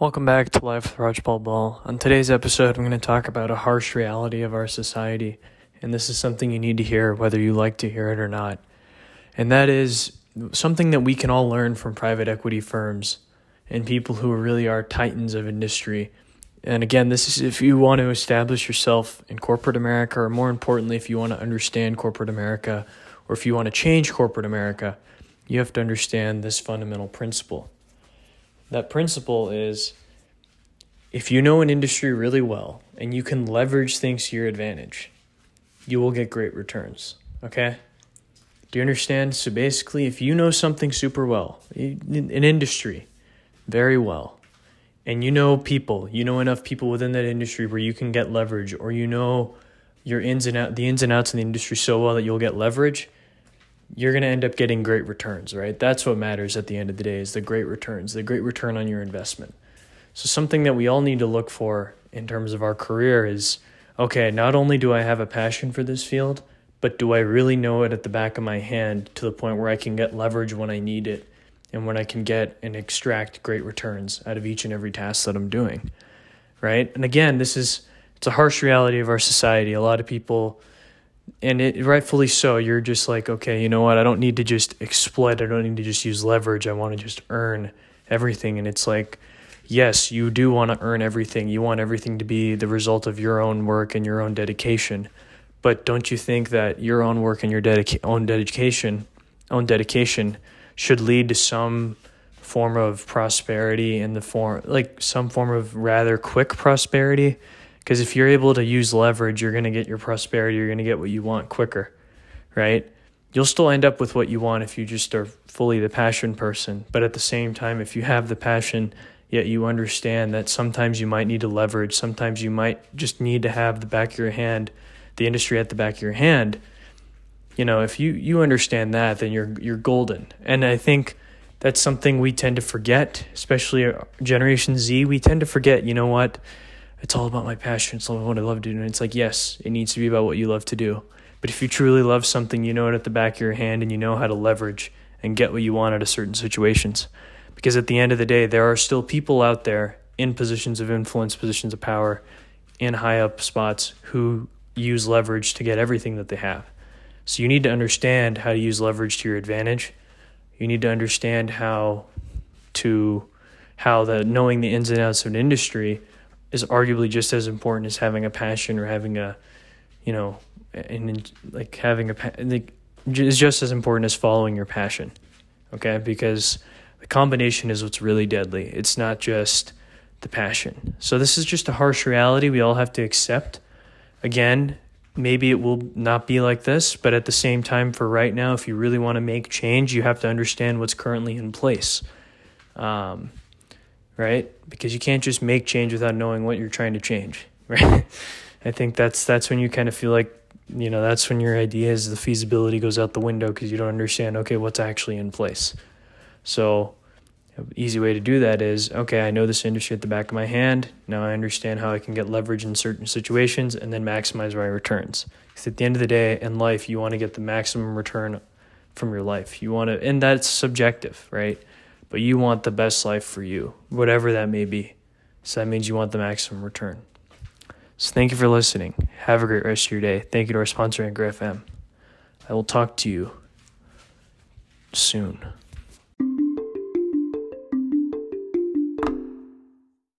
Welcome back to Life with Archibald Ball. On today's episode, I'm going to talk about a harsh reality of our society, and this is something you need to hear whether you like to hear it or not. And that is something that we can all learn from private equity firms and people who really are titans of industry. And again, this is if you want to establish yourself in corporate America, or more importantly, if you want to understand corporate America, or if you want to change corporate America, you have to understand this fundamental principle. That principle is if you know an industry really well and you can leverage things to your advantage, you will get great returns. Okay? Do you understand? So basically, if you know something super well, an industry very well, and you know people, you know enough people within that industry where you can get leverage, or you know your ins and out the ins and outs of the industry so well that you'll get leverage, you're going to end up getting great returns, right? That's what matters at the end of the day is the great returns, the great return on your investment. So something that we all need to look for in terms of our career is okay, not only do I have a passion for this field, but do I really know it at the back of my hand to the point where I can get leverage when I need it and when I can get and extract great returns out of each and every task that I'm doing. Right? And again, this is it's a harsh reality of our society. A lot of people and it rightfully so you're just like okay you know what? I don't need to just exploit i don't need to just use leverage. I want to just earn everything. And it's like yes you do want to earn everything. You want everything to be the result of your own work and your own dedication. But don't you think that your own work and your dedica- own dedication own dedication should lead to some form of prosperity in the form like some form of rather quick prosperity because if you're able to use leverage, you're going to get your prosperity, you're going to get what you want quicker, right? You'll still end up with what you want if you just are fully the passion person. But at the same time, if you have the passion, yet you understand that sometimes you might need to leverage, sometimes you might just need to have the back of your hand, the industry at the back of your hand. You know, if you you understand that, then you're you're golden. And I think that's something we tend to forget, especially uh, Generation Z. We tend to forget, you know what? It's all about my passion. It's all about what I love to do. And it's like, yes, it needs to be about what you love to do. But if you truly love something, you know it at the back of your hand and you know how to leverage and get what you want out of certain situations. Because at the end of the day, there are still people out there in positions of influence, positions of power, in high up spots who use leverage to get everything that they have. So you need to understand how to use leverage to your advantage. You need to understand how to how the knowing the ins and outs of an industry is arguably just as important as having a passion or having a, you know, and like having a like is just as important as following your passion. Okay, because the combination is what's really deadly. It's not just the passion. So this is just a harsh reality we all have to accept. Again, maybe it will not be like this, but at the same time, for right now, if you really want to make change, you have to understand what's currently in place. Um, right? Because you can't just make change without knowing what you're trying to change, right? I think that's that's when you kind of feel like you know that's when your ideas the feasibility goes out the window because you don't understand okay what's actually in place. So easy way to do that is okay i know this industry at the back of my hand now i understand how i can get leverage in certain situations and then maximize my returns because at the end of the day in life you want to get the maximum return from your life you want to and that's subjective right but you want the best life for you, whatever that may be. So that means you want the maximum return. So thank you for listening. Have a great rest of your day. Thank you to our sponsor, Anchor FM. I will talk to you soon.